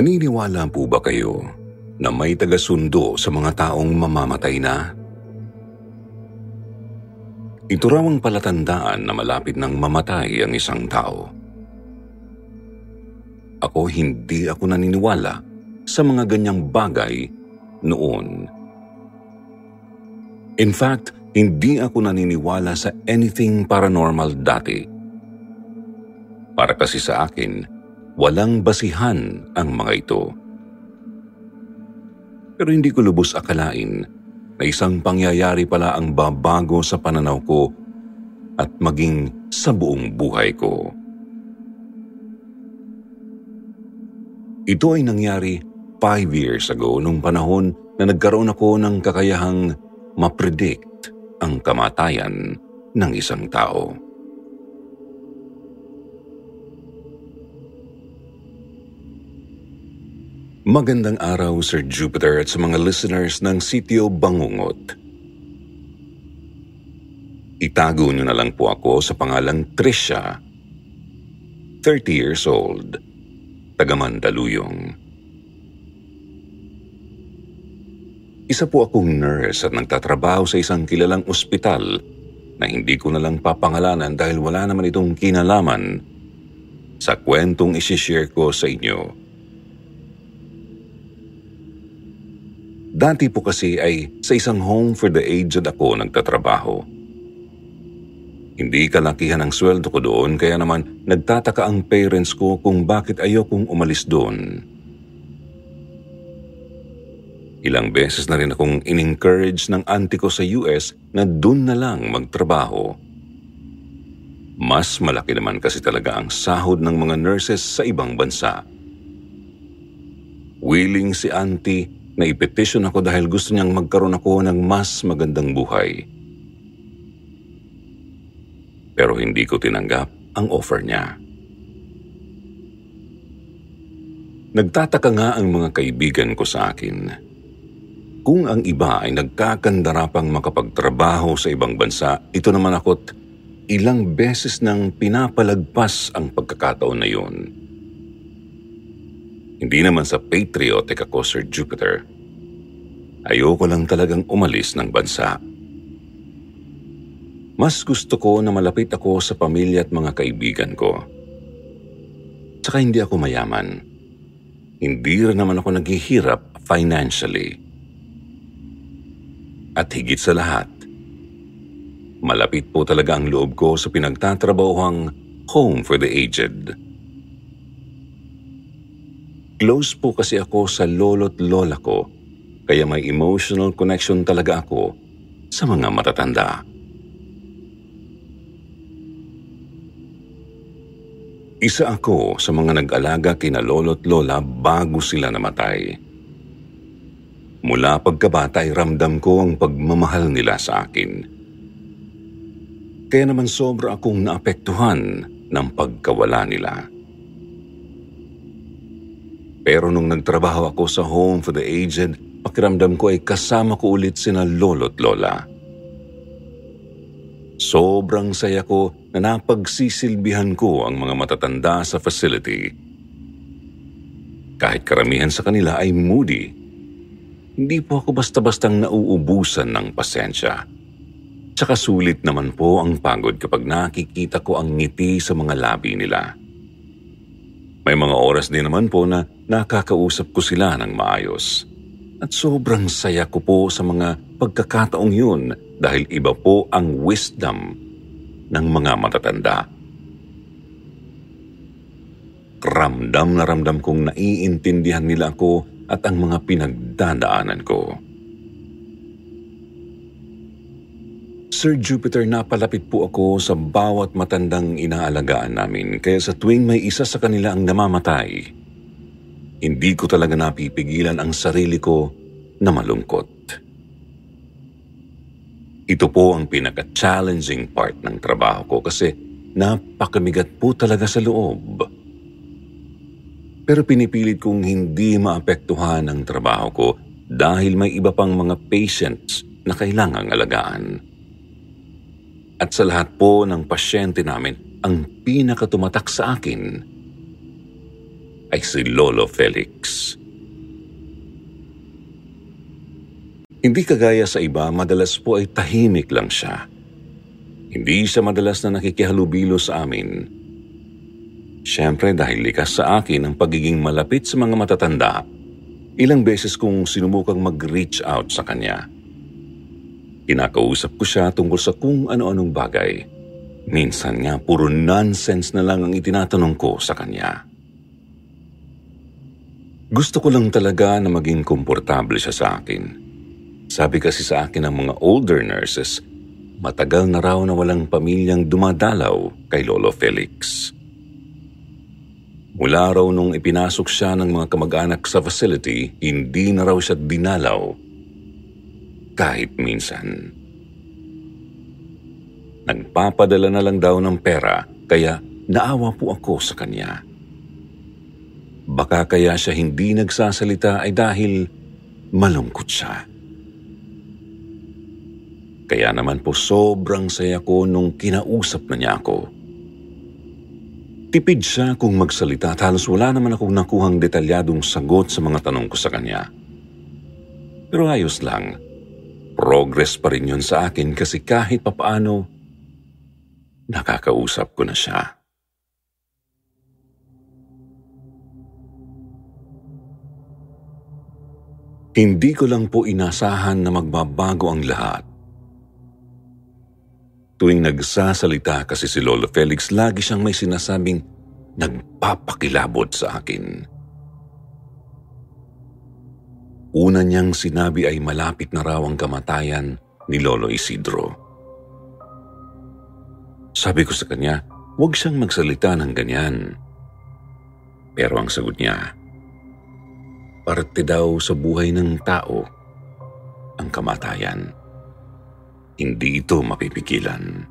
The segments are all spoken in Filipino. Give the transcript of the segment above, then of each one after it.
Naniniwala po ba kayo na may tagasundo sa mga taong mamamatay na? Ito raw ang palatandaan na malapit nang mamatay ang isang tao. Ako hindi ako naniniwala sa mga ganyang bagay noon. In fact, hindi ako naniniwala sa anything paranormal dati. Para kasi sa akin, Walang basihan ang mga ito. Pero hindi ko lubos akalain na isang pangyayari pala ang babago sa pananaw ko at maging sa buong buhay ko. Ito ay nangyari five years ago nung panahon na nagkaroon ako ng kakayahang mapredict ang kamatayan ng isang tao. Magandang araw Sir Jupiter at sa mga listeners ng Sitio Bangungot. Itago niyo na lang po ako sa pangalang Trisha, 30 years old, taga Mandaluyong. Isa po akong nurse at nagtatrabaho sa isang kilalang ospital na hindi ko na lang papangalanan dahil wala naman itong kinalaman sa kwentong isishare ko sa inyo. Dati po kasi ay sa isang home for the aged ako nagtatrabaho. Hindi kalakihan ang sweldo ko doon kaya naman nagtataka ang parents ko kung bakit ayokong umalis doon. Ilang beses na rin akong in-encourage ng auntie ko sa US na doon na lang magtrabaho. Mas malaki naman kasi talaga ang sahod ng mga nurses sa ibang bansa. Willing si auntie na ipetisyon ako dahil gusto niyang magkaroon ako ng mas magandang buhay. Pero hindi ko tinanggap ang offer niya. Nagtataka nga ang mga kaibigan ko sa akin. Kung ang iba ay nagkakandara pang makapagtrabaho sa ibang bansa, ito naman ako't ilang beses nang pinapalagpas ang pagkakataon na yun. Hindi naman sa patriotic ako, Sir Jupiter. Ayoko lang talagang umalis ng bansa. Mas gusto ko na malapit ako sa pamilya at mga kaibigan ko. Tsaka hindi ako mayaman. Hindi rin naman ako naghihirap financially. At higit sa lahat, malapit po talaga ang loob ko sa pinagtatrabahuhang Home for the Aged. Close po kasi ako sa lolo't lola ko, kaya may emotional connection talaga ako sa mga matatanda. Isa ako sa mga nag-alaga kina lolo't lola bago sila namatay. Mula pagkabata ay ramdam ko ang pagmamahal nila sa akin. Kaya naman sobra akong naapektuhan ng pagkawala nila. Pero nung nagtrabaho ako sa home for the aged, pakiramdam ko ay kasama ko ulit sina lolo't lola. Sobrang saya ko na napagsisilbihan ko ang mga matatanda sa facility. Kahit karamihan sa kanila ay moody, hindi po ako basta-bastang nauubusan ng pasensya. Tsaka sulit naman po ang pagod kapag nakikita ko ang ngiti sa mga labi nila. May mga oras din naman po na nakakausap ko sila ng maayos. At sobrang saya ko po sa mga pagkakataong yun dahil iba po ang wisdom ng mga matatanda. Ramdam na ramdam kong naiintindihan nila ako at ang mga pinagdadaanan ko. Sir Jupiter, napalapit po ako sa bawat matandang inaalagaan namin kaya sa tuwing may isa sa kanila ang namamatay, hindi ko talaga napipigilan ang sarili ko na malungkot. Ito po ang pinaka-challenging part ng trabaho ko kasi napakamigat po talaga sa loob. Pero pinipilit kong hindi maapektuhan ang trabaho ko dahil may iba pang mga patients na kailangang alagaan. At sa lahat po ng pasyente namin, ang pinakatumatak sa akin ay si Lolo Felix. Hindi kagaya sa iba, madalas po ay tahimik lang siya. Hindi siya madalas na nakikihalubilo sa amin. Siyempre dahil likas sa akin ang pagiging malapit sa mga matatanda, ilang beses kong sinubukang mag-reach out sa kanya. Kinakausap ko siya tungkol sa kung ano-anong bagay. Minsan nga, puro nonsense na lang ang itinatanong ko sa kanya. Gusto ko lang talaga na maging komportable siya sa akin. Sabi kasi sa akin ng mga older nurses, matagal na raw na walang pamilyang dumadalaw kay Lolo Felix. Mula raw nung ipinasok siya ng mga kamag-anak sa facility, hindi na raw siya dinalaw kahit minsan. Nagpapadala na lang daw ng pera kaya naawa po ako sa kanya. Baka kaya siya hindi nagsasalita ay dahil malungkot siya. Kaya naman po sobrang saya ko nung kinausap na niya ako. Tipid siya kung magsalita at halos wala naman akong nakuhang detalyadong sagot sa mga tanong ko sa kanya. Pero ayos lang. Progress pa rin yun sa akin kasi kahit papaano, nakakausap ko na siya. Hindi ko lang po inasahan na magbabago ang lahat. Tuwing nagsasalita kasi si Lolo Felix, lagi siyang may sinasabing nagpapakilabot sa akin. Una niyang sinabi ay malapit na raw ang kamatayan ni Lolo Isidro. Sabi ko sa kanya, huwag siyang magsalita ng ganyan. Pero ang sagot niya, parte daw sa buhay ng tao ang kamatayan. Hindi ito mapipigilan.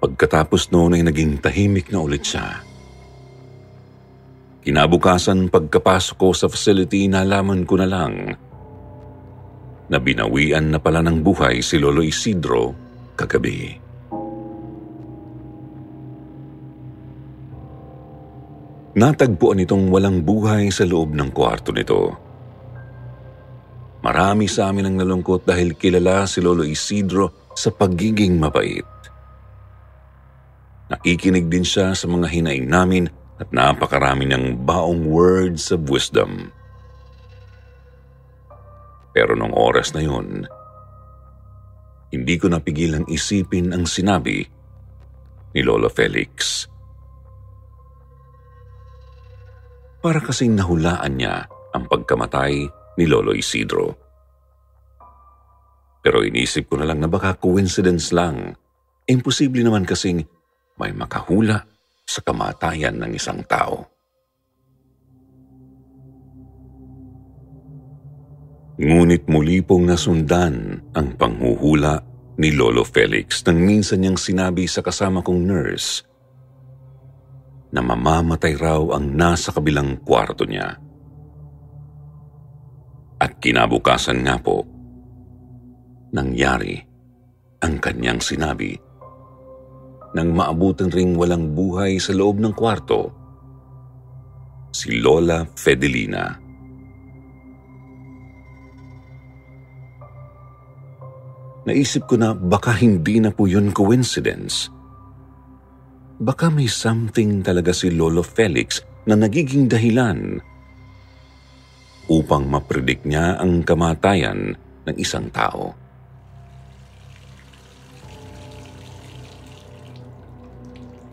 Pagkatapos noon ay naging tahimik na ulit siya. Kinabukasan pagkapasok ko sa facility, nalaman ko na lang na binawian na pala ng buhay si Lolo Isidro kagabi. Natagpuan itong walang buhay sa loob ng kwarto nito. Marami sa amin ang nalungkot dahil kilala si Lolo Isidro sa pagiging mabait. Nakikinig din siya sa mga hinaing namin at napakarami ng baong words of wisdom. Pero nung oras na yun, hindi ko napigilang isipin ang sinabi ni Lolo Felix. Para kasing nahulaan niya ang pagkamatay ni Lolo Isidro. Pero inisip ko na lang na baka coincidence lang. Imposible naman kasing may makahula sa kamatayan ng isang tao. Ngunit muli pong nasundan ang panghuhula ni Lolo Felix nang minsan niyang sinabi sa kasama kong nurse na mamamatay raw ang nasa kabilang kwarto niya. At kinabukasan nga po, nangyari ang kanyang sinabi. Nang maabutan ring walang buhay sa loob ng kwarto, si Lola Fedelina. Naisip ko na baka hindi na po yun coincidence. Baka may something talaga si Lolo Felix na nagiging dahilan upang mapredict niya ang kamatayan ng isang tao.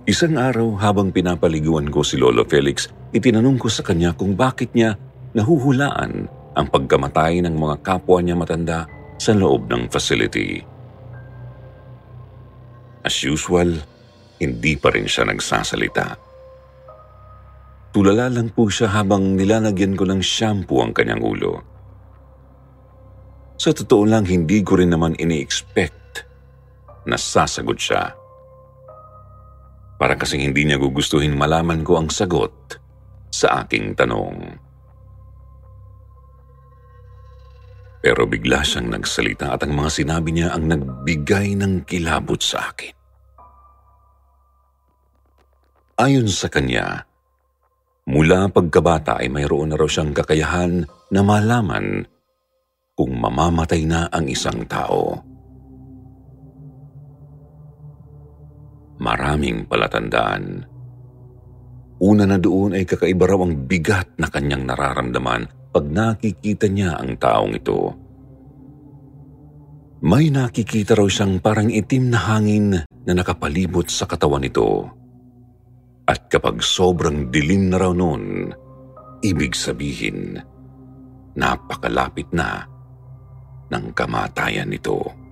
Isang araw habang pinapaliguan ko si Lolo Felix, itinanong ko sa kanya kung bakit niya nahuhulaan ang pagkamatay ng mga kapwa niya matanda sa loob ng facility. As usual, hindi pa rin siya nagsasalita. Tulala lang po siya habang nilalagyan ko ng shampoo ang kanyang ulo. Sa totoo lang, hindi ko rin naman ini-expect na sasagot siya. Para kasing hindi niya gugustuhin malaman ko ang sagot sa aking tanong. Pero bigla siyang nagsalita at ang mga sinabi niya ang nagbigay ng kilabot sa akin. Ayon sa kanya, mula pagkabata ay mayroon na raw siyang kakayahan na malaman kung mamamatay na ang isang tao. Maraming palatandaan. Una na doon ay kakaiba raw ang bigat na kanyang nararamdaman pag nakikita niya ang taong ito. May nakikita raw siyang parang itim na hangin na nakapalibot sa katawan nito. At kapag sobrang dilim na raw noon, ibig sabihin, napakalapit na ng kamatayan nito.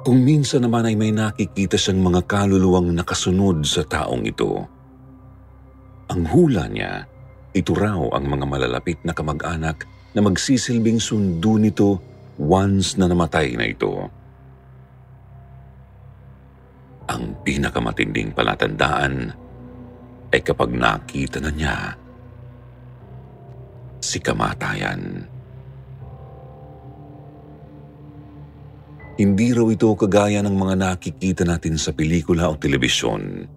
Kung minsan naman ay may nakikita siyang mga kaluluwang nakasunod sa taong ito. Ang hula niya, ito raw ang mga malalapit na kamag-anak na magsisilbing sundo nito once na namatay na ito. Ang pinakamatinding palatandaan ay kapag nakita na niya si kamatayan. Hindi raw ito kagaya ng mga nakikita natin sa pelikula o telebisyon.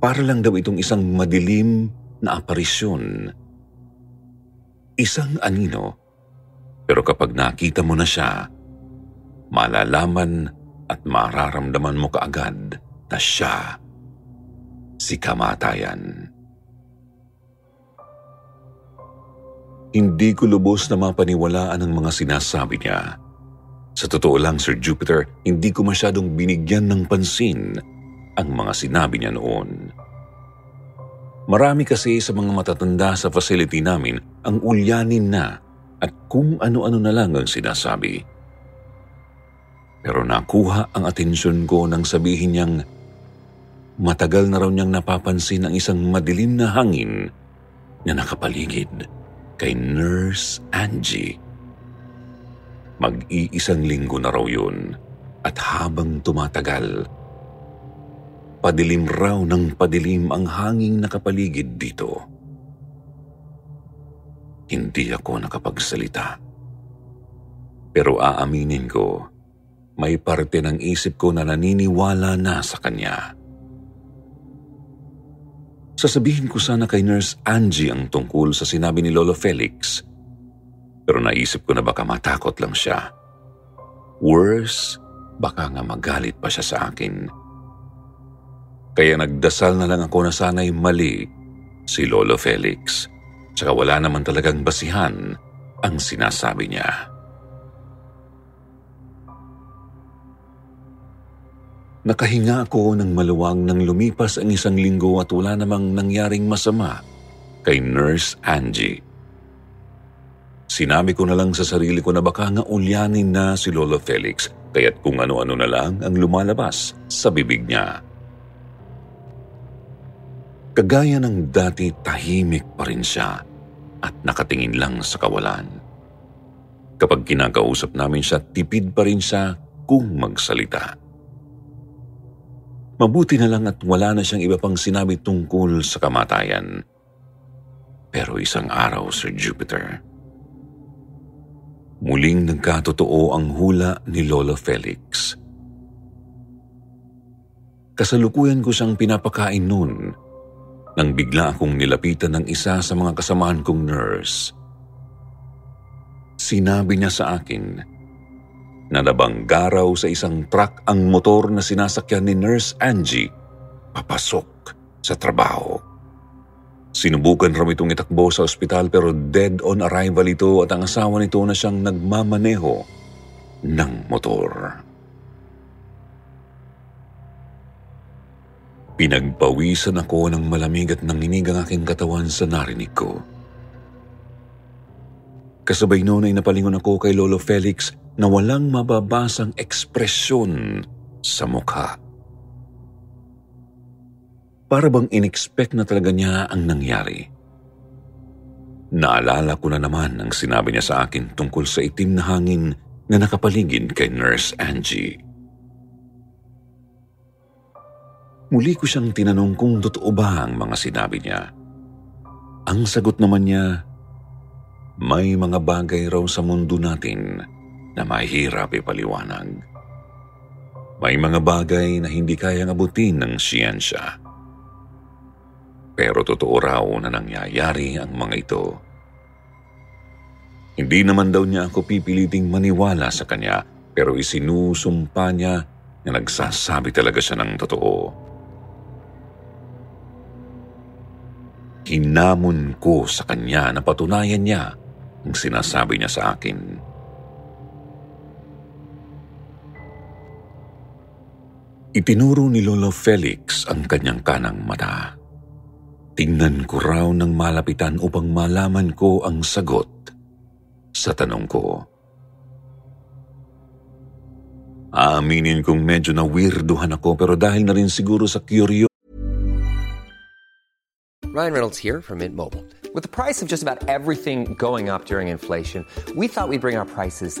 Para lang daw itong isang madilim na aparisyon. Isang anino, pero kapag nakita mo na siya, malalaman at mararamdaman mo kaagad na siya si kamatayan. Hindi ko lubos na mapaniwalaan ang mga sinasabi niya. Sa totoo lang, Sir Jupiter, hindi ko masyadong binigyan ng pansin ang mga sinabi niya noon. Marami kasi sa mga matatanda sa facility namin ang ulyanin na at kung ano-ano na lang ang sinasabi. Pero nakuha ang atensyon ko nang sabihin niyang matagal na raw niyang napapansin ang isang madilim na hangin na nakapaligid kay Nurse Angie. Mag-iisang linggo na raw yun at habang tumatagal, padilim raw ng padilim ang hanging nakapaligid dito. Hindi ako nakapagsalita. Pero aaminin ko, may parte ng isip ko na naniniwala na sa kanya. Sasabihin ko sana kay Nurse Angie ang tungkol sa sinabi ni Lolo Felix. Pero naisip ko na baka matakot lang siya. Worse, baka nga magalit pa siya sa akin. Kaya nagdasal na lang ako na sana'y mali si Lolo Felix. Tsaka wala naman talagang basihan ang sinasabi niya. Nakahinga ako ng maluwang nang lumipas ang isang linggo at wala namang nangyaring masama kay Nurse Angie. Sinabi ko na lang sa sarili ko na baka nga ulyanin na si Lolo Felix kaya't kung ano-ano na lang ang lumalabas sa bibig niya. Kagaya ng dati tahimik pa rin siya at nakatingin lang sa kawalan. Kapag kinakausap namin siya, tipid pa rin siya kung magsalita. Mabuti na lang at wala na siyang iba pang sinabi tungkol sa kamatayan. Pero isang araw, Sir Jupiter, muling nagkatotoo ang hula ni Lolo Felix. Kasalukuyan ko siyang pinapakain noon nang bigla akong nilapitan ng isa sa mga kasamaan kong nurse. Sinabi niya sa akin na nabangga raw sa isang truck ang motor na sinasakyan ni Nurse Angie papasok sa trabaho. Sinubukan raw itong itakbo sa ospital pero dead on arrival ito at ang asawa nito na siyang nagmamaneho ng motor. Pinagpawisan ako ng malamig at nanginig ang aking katawan sa narinig ko. Kasabay noon ay napalingon ako kay Lolo Felix na walang mababasang ekspresyon sa mukha. Para bang inexpect na talaga niya ang nangyari. Naalala ko na naman ang sinabi niya sa akin tungkol sa itim na hangin na nakapaligid kay Nurse Angie. Muli ko siyang tinanong kung totoo ba ang mga sinabi niya. Ang sagot naman niya, may mga bagay raw sa mundo natin na mahirap ipaliwanag. May mga bagay na hindi kayang abutin ng siyensya. Pero totoo raw na nangyayari ang mga ito. Hindi naman daw niya ako pipiliting maniwala sa kanya pero isinusumpa niya na nagsasabi talaga siya ng totoo. Hinamon ko sa kanya na patunayan niya ang sinasabi niya sa akin. Itinuro ni Lolo Felix ang kanyang kanang mata. Tingnan ko raw ng malapitan upang malaman ko ang sagot sa tanong ko. Aaminin kong medyo na weirdohan ako pero dahil na rin siguro sa curiosity Ryan Reynolds here from Mint Mobile. With the price of just about everything going up during inflation, we thought we'd bring our prices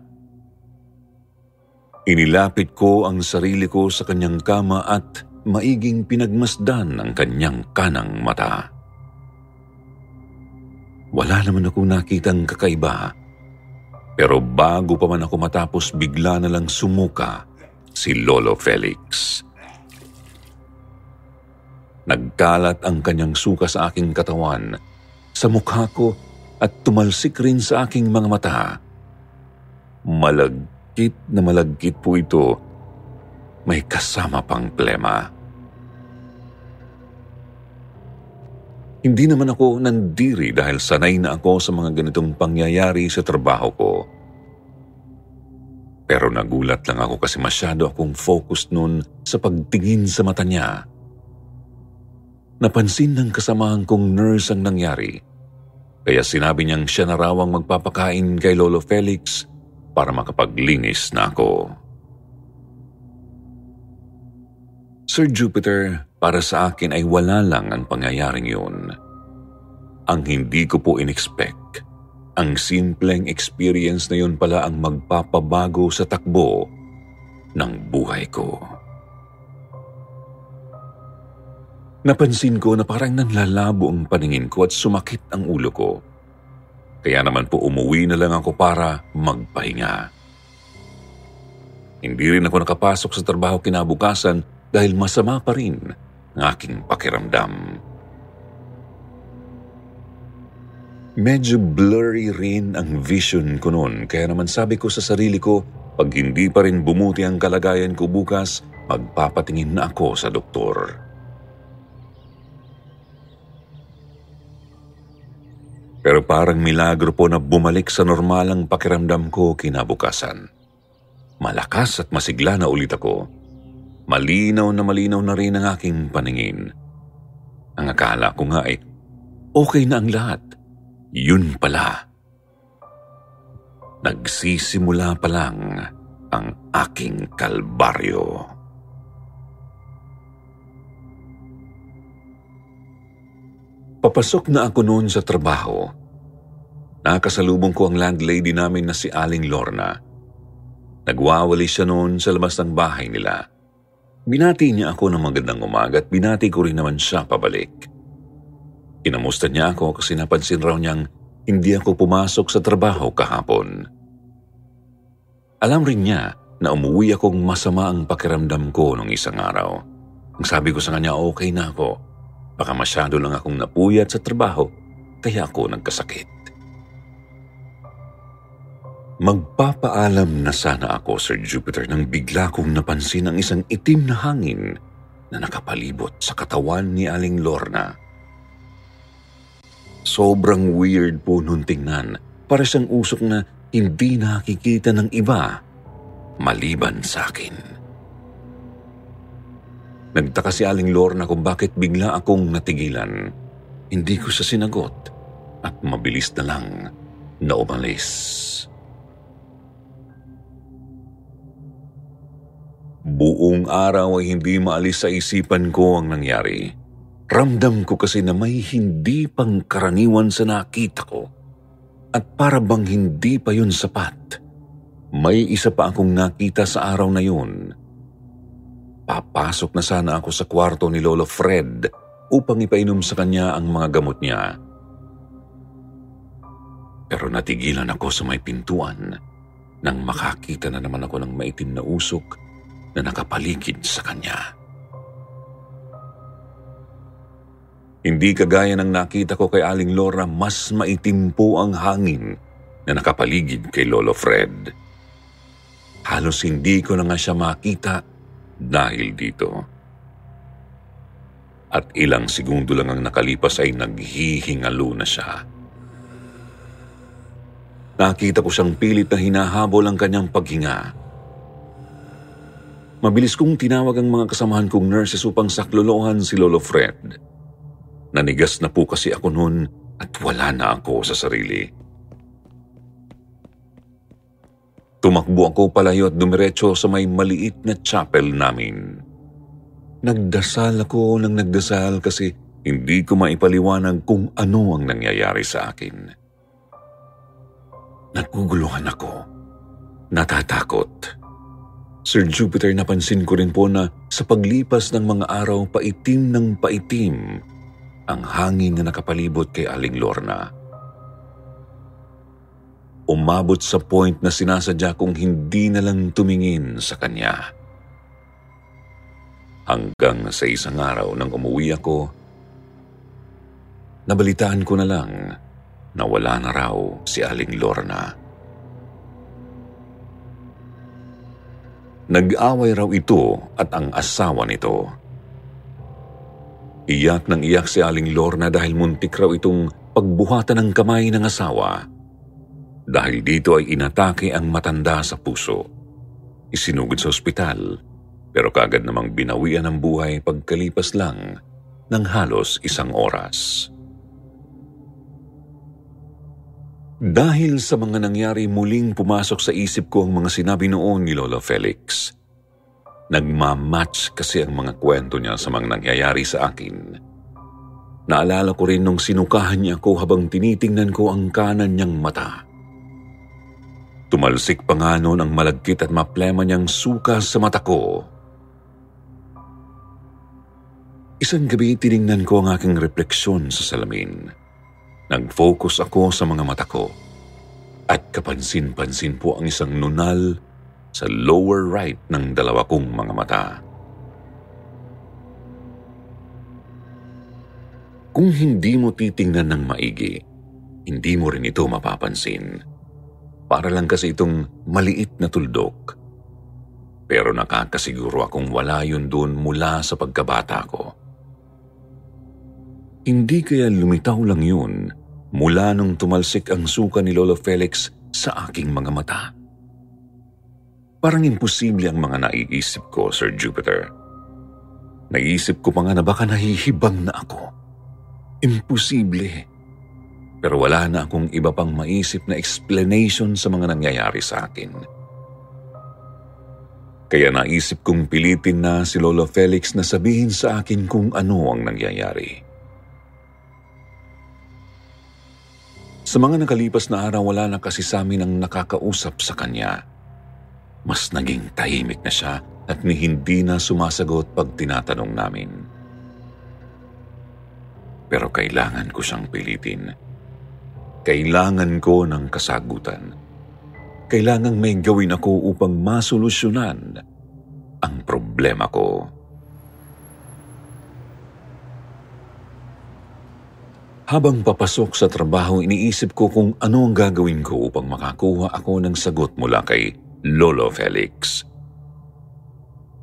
Inilapit ko ang sarili ko sa kanyang kama at maiging pinagmasdan ang kanyang kanang mata. Wala naman ako nakitang kakaiba. Pero bago pa man ako matapos, bigla na lang sumuka si Lolo Felix. Nagkalat ang kanyang suka sa aking katawan, sa mukha ko at tumalsik rin sa aking mga mata. Malagkit na malagkit po ito. May kasama pang plema. Hindi naman ako nandiri dahil sanay na ako sa mga ganitong pangyayari sa trabaho ko. Pero nagulat lang ako kasi masyado akong focused noon sa pagtingin sa mata niya. Napansin ng kasamahan kong nurse ang nangyari. Kaya sinabi niyang siya na raw ang magpapakain kay Lolo Felix para makapaglinis na ako. Sir Jupiter, para sa akin ay wala lang ang pangyayaring yun. Ang hindi ko po in-expect, ang simpleng experience na yun pala ang magpapabago sa takbo ng buhay ko. Napansin ko na parang nanlalabo ang paningin ko at sumakit ang ulo ko. Kaya naman po umuwi na lang ako para magpahinga. Hindi rin ako nakapasok sa trabaho kinabukasan dahil masama pa rin ang aking pakiramdam. Medyo blurry rin ang vision ko noon kaya naman sabi ko sa sarili ko, pag hindi pa rin bumuti ang kalagayan ko bukas, magpapatingin na ako sa doktor. Pero parang milagro po na bumalik sa normalang pakiramdam ko kinabukasan. Malakas at masigla na ulit ako. Malinaw na malinaw na rin ang aking paningin. Ang akala ko nga ay okay na ang lahat. Yun pala. Nagsisimula pa lang ang aking kalbaryo. Papasok na ako noon sa trabaho. Nakasalubong ko ang landlady namin na si Aling Lorna. Nagwawali siya noon sa labas ng bahay nila. Binati niya ako ng magandang umaga at binati ko rin naman siya pabalik. Kinamusta niya ako kasi napansin raw niyang hindi ako pumasok sa trabaho kahapon. Alam rin niya na umuwi akong masama ang pakiramdam ko nung isang araw. Ang sabi ko sa kanya, okay na ako. Baka masyado lang akong napuyat sa trabaho, kaya ako nagkasakit. Magpapaalam na sana ako, Sir Jupiter, nang bigla kong napansin ang isang itim na hangin na nakapalibot sa katawan ni Aling Lorna. Sobrang weird po nung tingnan. Para siyang usok na hindi nakikita ng iba maliban sa akin. Nagtaka si Aling Lorna kung bakit bigla akong natigilan. Hindi ko siya sinagot at mabilis na lang na umalis. Buong araw ay hindi maalis sa isipan ko ang nangyari. Ramdam ko kasi na may hindi pang karaniwan sa nakita ko. At para bang hindi pa yun sapat. May isa pa akong nakita sa araw na yun. Papasok na sana ako sa kwarto ni Lolo Fred upang ipainom sa kanya ang mga gamot niya. Pero natigilan ako sa may pintuan nang makakita na naman ako ng maitim na usok na nakapaligid sa kanya. Hindi kagaya ng nakita ko kay Aling Laura, mas maitim po ang hangin na nakapaligid kay Lolo Fred. Halos hindi ko na nga siya makita dahil dito. At ilang segundo lang ang nakalipas ay naghihingalo na siya. Nakita ko siyang pilit na hinahabol ang kanyang paghinga. Mabilis kong tinawag ang mga kasamahan kong nurses upang saklolohan si Lolo Fred. Nanigas na po kasi ako noon at wala na ako sa sarili. Tumakbo ako palayo at dumiretso sa may maliit na chapel namin. Nagdasal ako ng nagdasal kasi hindi ko maipaliwanag kung ano ang nangyayari sa akin. Naguguluhan ako. Natatakot. Sir Jupiter, napansin ko rin po na sa paglipas ng mga araw, paitim ng paitim ang hangin na nakapalibot kay Aling Lorna. Umabot sa point na sinasadya kong hindi na lang tumingin sa kanya. Hanggang sa isang araw nang umuwi ako, nabalitaan ko na lang na wala na raw si Aling Lorna. Nag-away raw ito at ang asawa nito. Iyak ng iyak si Aling Lorna dahil muntik raw itong pagbuhatan ng kamay ng asawa. Dahil dito ay inatake ang matanda sa puso. Isinugod sa ospital, pero kagad namang binawian ng buhay pagkalipas lang ng halos isang oras. Dahil sa mga nangyari muling pumasok sa isip ko ang mga sinabi noon ni Lolo Felix. Nagmamatch kasi ang mga kwento niya sa mga nangyayari sa akin. Naalala ko rin nung sinukahan niya ako habang tinitingnan ko ang kanan niyang mata. Tumalsik pa nga noon ang malagkit at maplema niyang suka sa mata ko. Isang gabi tiningnan ko ang aking refleksyon sa salamin. Nag-focus ako sa mga mata ko at kapansin-pansin po ang isang nunal sa lower right ng dalawa kong mga mata. Kung hindi mo titingnan ng maigi, hindi mo rin ito mapapansin. Para lang kasi itong maliit na tuldok. Pero nakakasiguro akong wala yun doon mula sa pagkabata ko. Hindi kaya lumitaw lang yun mula nung tumalsik ang suka ni Lolo Felix sa aking mga mata. Parang imposible ang mga naiisip ko, Sir Jupiter. Naisip ko pa nga na baka nahihibang na ako. Imposible. Pero wala na akong iba pang maisip na explanation sa mga nangyayari sa akin. Kaya naisip kong pilitin na si Lolo Felix na sabihin sa akin kung ano ang nangyayari. Sa mga nakalipas na araw, wala na kasi sa amin ang nakakausap sa kanya. Mas naging tahimik na siya at ni hindi na sumasagot pag tinatanong namin. Pero kailangan ko siyang pilitin. Kailangan ko ng kasagutan. Kailangan may gawin ako upang masolusyonan ang problema ko. Habang papasok sa trabaho, iniisip ko kung ano ang gagawin ko upang makakuha ako ng sagot mula kay Lolo Felix.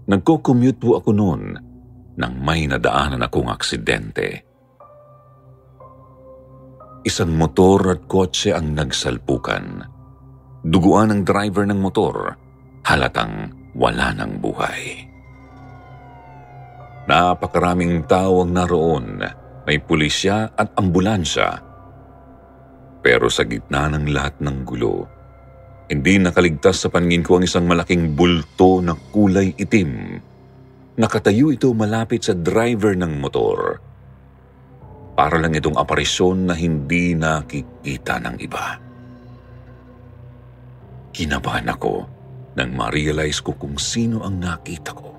Nagko-commute po ako noon nang may nadaanan akong aksidente. Isang motor at kotse ang nagsalpukan. Duguan ang driver ng motor, halatang wala ng buhay. Napakaraming tao ang naroon may pulisya at ambulansya. Pero sa gitna ng lahat ng gulo, hindi nakaligtas sa paningin ko ang isang malaking bulto na kulay itim. Nakatayo ito malapit sa driver ng motor. Para lang itong aparisyon na hindi nakikita ng iba. Kinabahan ako nang ma-realize ko kung sino ang nakita ko.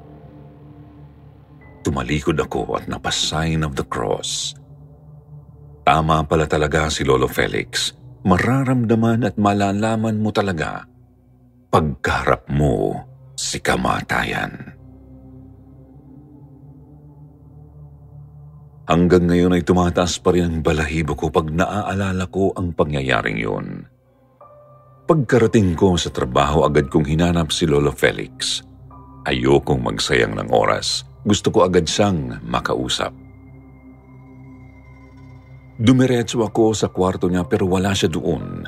Tumalikod ako at napasign of the cross. Tama pala talaga si Lolo Felix. Mararamdaman at malalaman mo talaga pagkarap mo si kamatayan. Hanggang ngayon ay tumataas pa rin ang balahibo ko pag naaalala ko ang pangyayaring yun. Pagkarating ko sa trabaho, agad kong hinanap si Lolo Felix. Ayokong magsayang ng oras. Gusto ko agad siyang makausap. Dumiretso ako sa kwarto niya pero wala siya doon.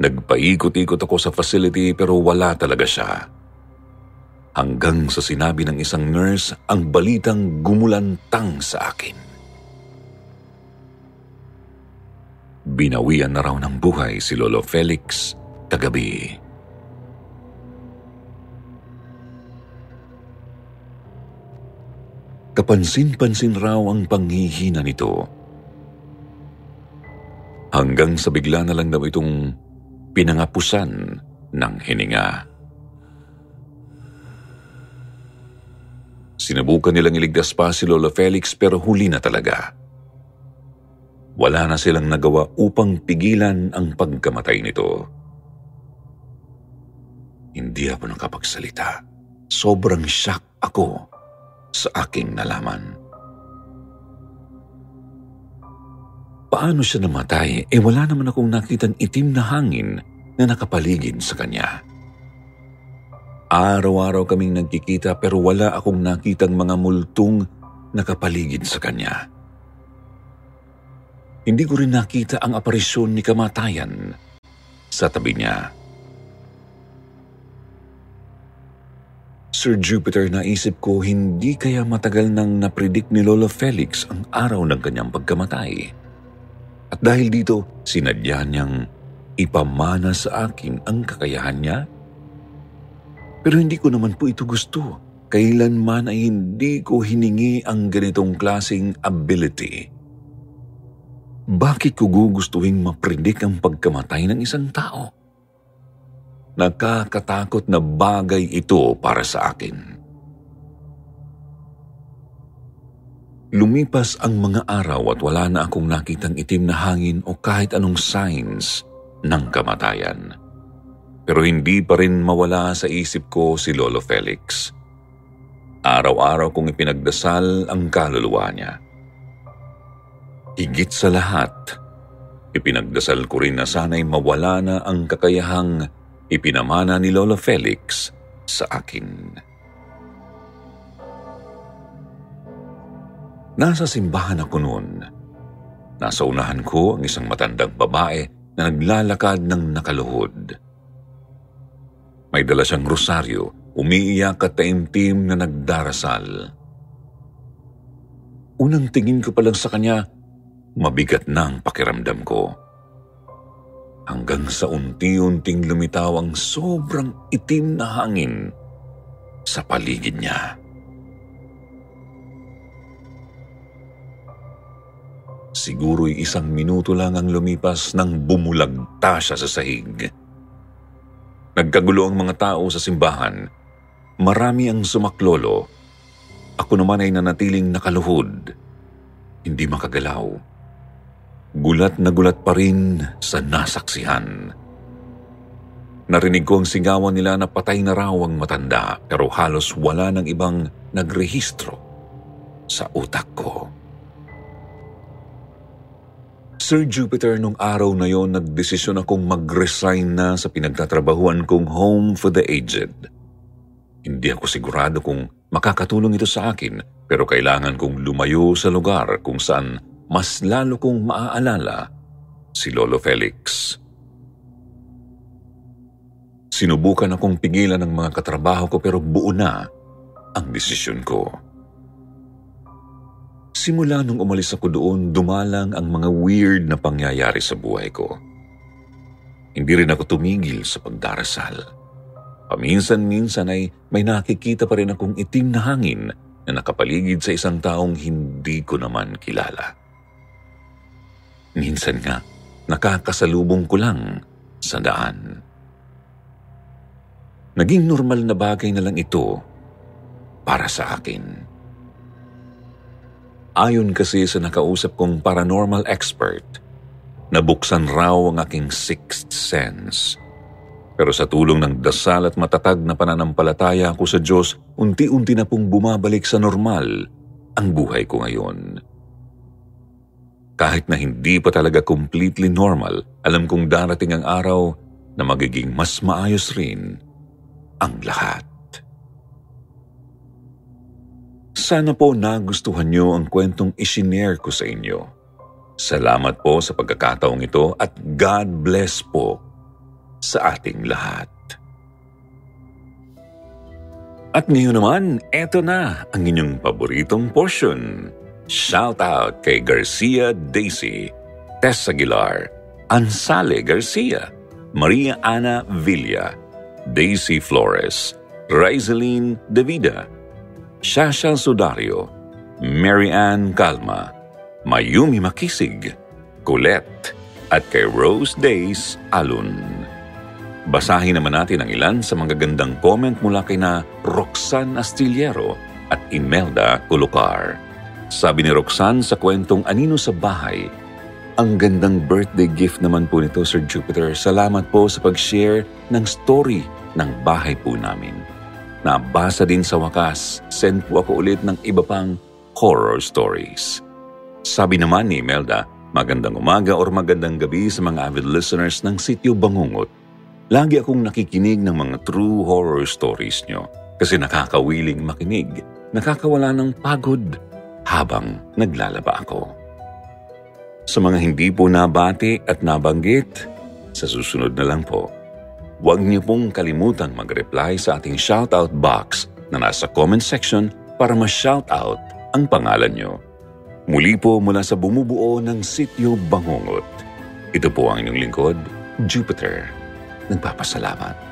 Nagpaikot-ikot ako sa facility pero wala talaga siya. Hanggang sa sinabi ng isang nurse ang balitang gumulantang sa akin. Binawian na raw ng buhay si Lolo Felix kagabi. Kapansin-pansin raw ang panghihina nito. Hanggang sa bigla na lang daw itong pinangapusan ng hininga. Sinubukan nilang iligtas pa si Lola Felix pero huli na talaga. Wala na silang nagawa upang pigilan ang pagkamatay nito. Hindi ako nakapagsalita. Sobrang shock ako sa aking nalaman. Paano siya namatay? Eh wala naman akong nakitang itim na hangin na nakapaligid sa kanya. Araw-araw kaming nagkikita pero wala akong nakitang mga multong nakapaligid sa kanya. Hindi ko rin nakita ang aparisyon ni kamatayan sa tabi niya. Sir Jupiter, naisip ko hindi kaya matagal nang napredict ni Lolo Felix ang araw ng kanyang pagkamatay. At dahil dito, sinadya niyang ipamana sa akin ang kakayahan niya. Pero hindi ko naman po ito gusto. Kailanman ay hindi ko hiningi ang ganitong klasing ability. Bakit ko gugustuhin mapredict ang pagkamatay ng isang tao? Nakakatakot na bagay ito para sa akin. Lumipas ang mga araw at wala na akong nakitang itim na hangin o kahit anong signs ng kamatayan. Pero hindi pa rin mawala sa isip ko si Lolo Felix. Araw-araw kong ipinagdasal ang kaluluwa niya. Higit sa lahat, ipinagdasal ko rin na sana'y mawala na ang kakayahang ipinamana ni Lolo Felix sa akin. Nasa simbahan ako noon. Nasa unahan ko ang isang matandang babae na naglalakad ng nakaluhod. May dala siyang rosaryo, umiiyak at taimtim na nagdarasal. Unang tingin ko pa lang sa kanya, mabigat na ang pakiramdam ko hanggang sa unti-unting lumitaw ang sobrang itim na hangin sa paligid niya. Siguro'y isang minuto lang ang lumipas nang bumulagta siya sa sahig. Nagkagulo ang mga tao sa simbahan. Marami ang sumaklolo. Ako naman ay nanatiling nakaluhod. Hindi makagalaw. Gulat na gulat pa rin sa nasaksihan. Narinig ko ang sigawan nila na patay na raw ang matanda pero halos wala ng ibang nagrehistro sa utak ko. Sir Jupiter, nung araw na yon nagdesisyon akong mag-resign na sa pinagtatrabahuan kong Home for the Aged. Hindi ako sigurado kung makakatulong ito sa akin pero kailangan kong lumayo sa lugar kung saan mas lalo kong maaalala si Lolo Felix. Sinubukan akong pigilan ng mga katrabaho ko pero buo na ang desisyon ko. Simula nung umalis ako doon, dumalang ang mga weird na pangyayari sa buhay ko. Hindi rin ako tumigil sa pagdarasal. Paminsan-minsan ay may nakikita pa rin akong itim na hangin na nakapaligid sa isang taong hindi ko naman kilala. Minsan nga, nakakasalubong ko lang sa daan. Naging normal na bagay na lang ito para sa akin. Ayon kasi sa nakausap kong paranormal expert, nabuksan raw ang aking sixth sense. Pero sa tulong ng dasal at matatag na pananampalataya ko sa Diyos, unti-unti na pong bumabalik sa normal ang buhay ko ngayon. Kahit na hindi pa talaga completely normal, alam kong darating ang araw na magiging mas maayos rin ang lahat. Sana po nagustuhan niyo ang kwentong isinare ko sa inyo. Salamat po sa pagkakataong ito at God bless po sa ating lahat. At ngayon naman, eto na ang inyong paboritong portion. Shout out kay Garcia Daisy, Tess Aguilar, Ansale Garcia, Maria Ana Villa, Daisy Flores, Rizaline Davida, Shasha Sudario, Mary Ann Calma, Mayumi Makisig, Colette, at kay Rose Days Alun. Basahin naman natin ang ilan sa mga gandang comment mula kay na Roxanne Astillero at Imelda Culucar. Sabi ni Roxanne sa kwentong Anino sa Bahay, ang gandang birthday gift naman po nito, Sir Jupiter. Salamat po sa pag-share ng story ng bahay po namin. Nabasa din sa wakas, send po ako ulit ng iba pang horror stories. Sabi naman ni Imelda, magandang umaga or magandang gabi sa mga avid listeners ng Sityo Bangungot. Lagi akong nakikinig ng mga true horror stories nyo kasi nakakawiling makinig, nakakawala ng pagod habang naglalaba ako. Sa mga hindi po nabati at nabanggit, sa susunod na lang po Huwag niyo pong kalimutang mag-reply sa ating shoutout box na nasa comment section para ma-shoutout ang pangalan niyo. Muli po mula sa bumubuo ng Sityo Bangungot. Ito po ang inyong lingkod, Jupiter. Nagpapasalamat.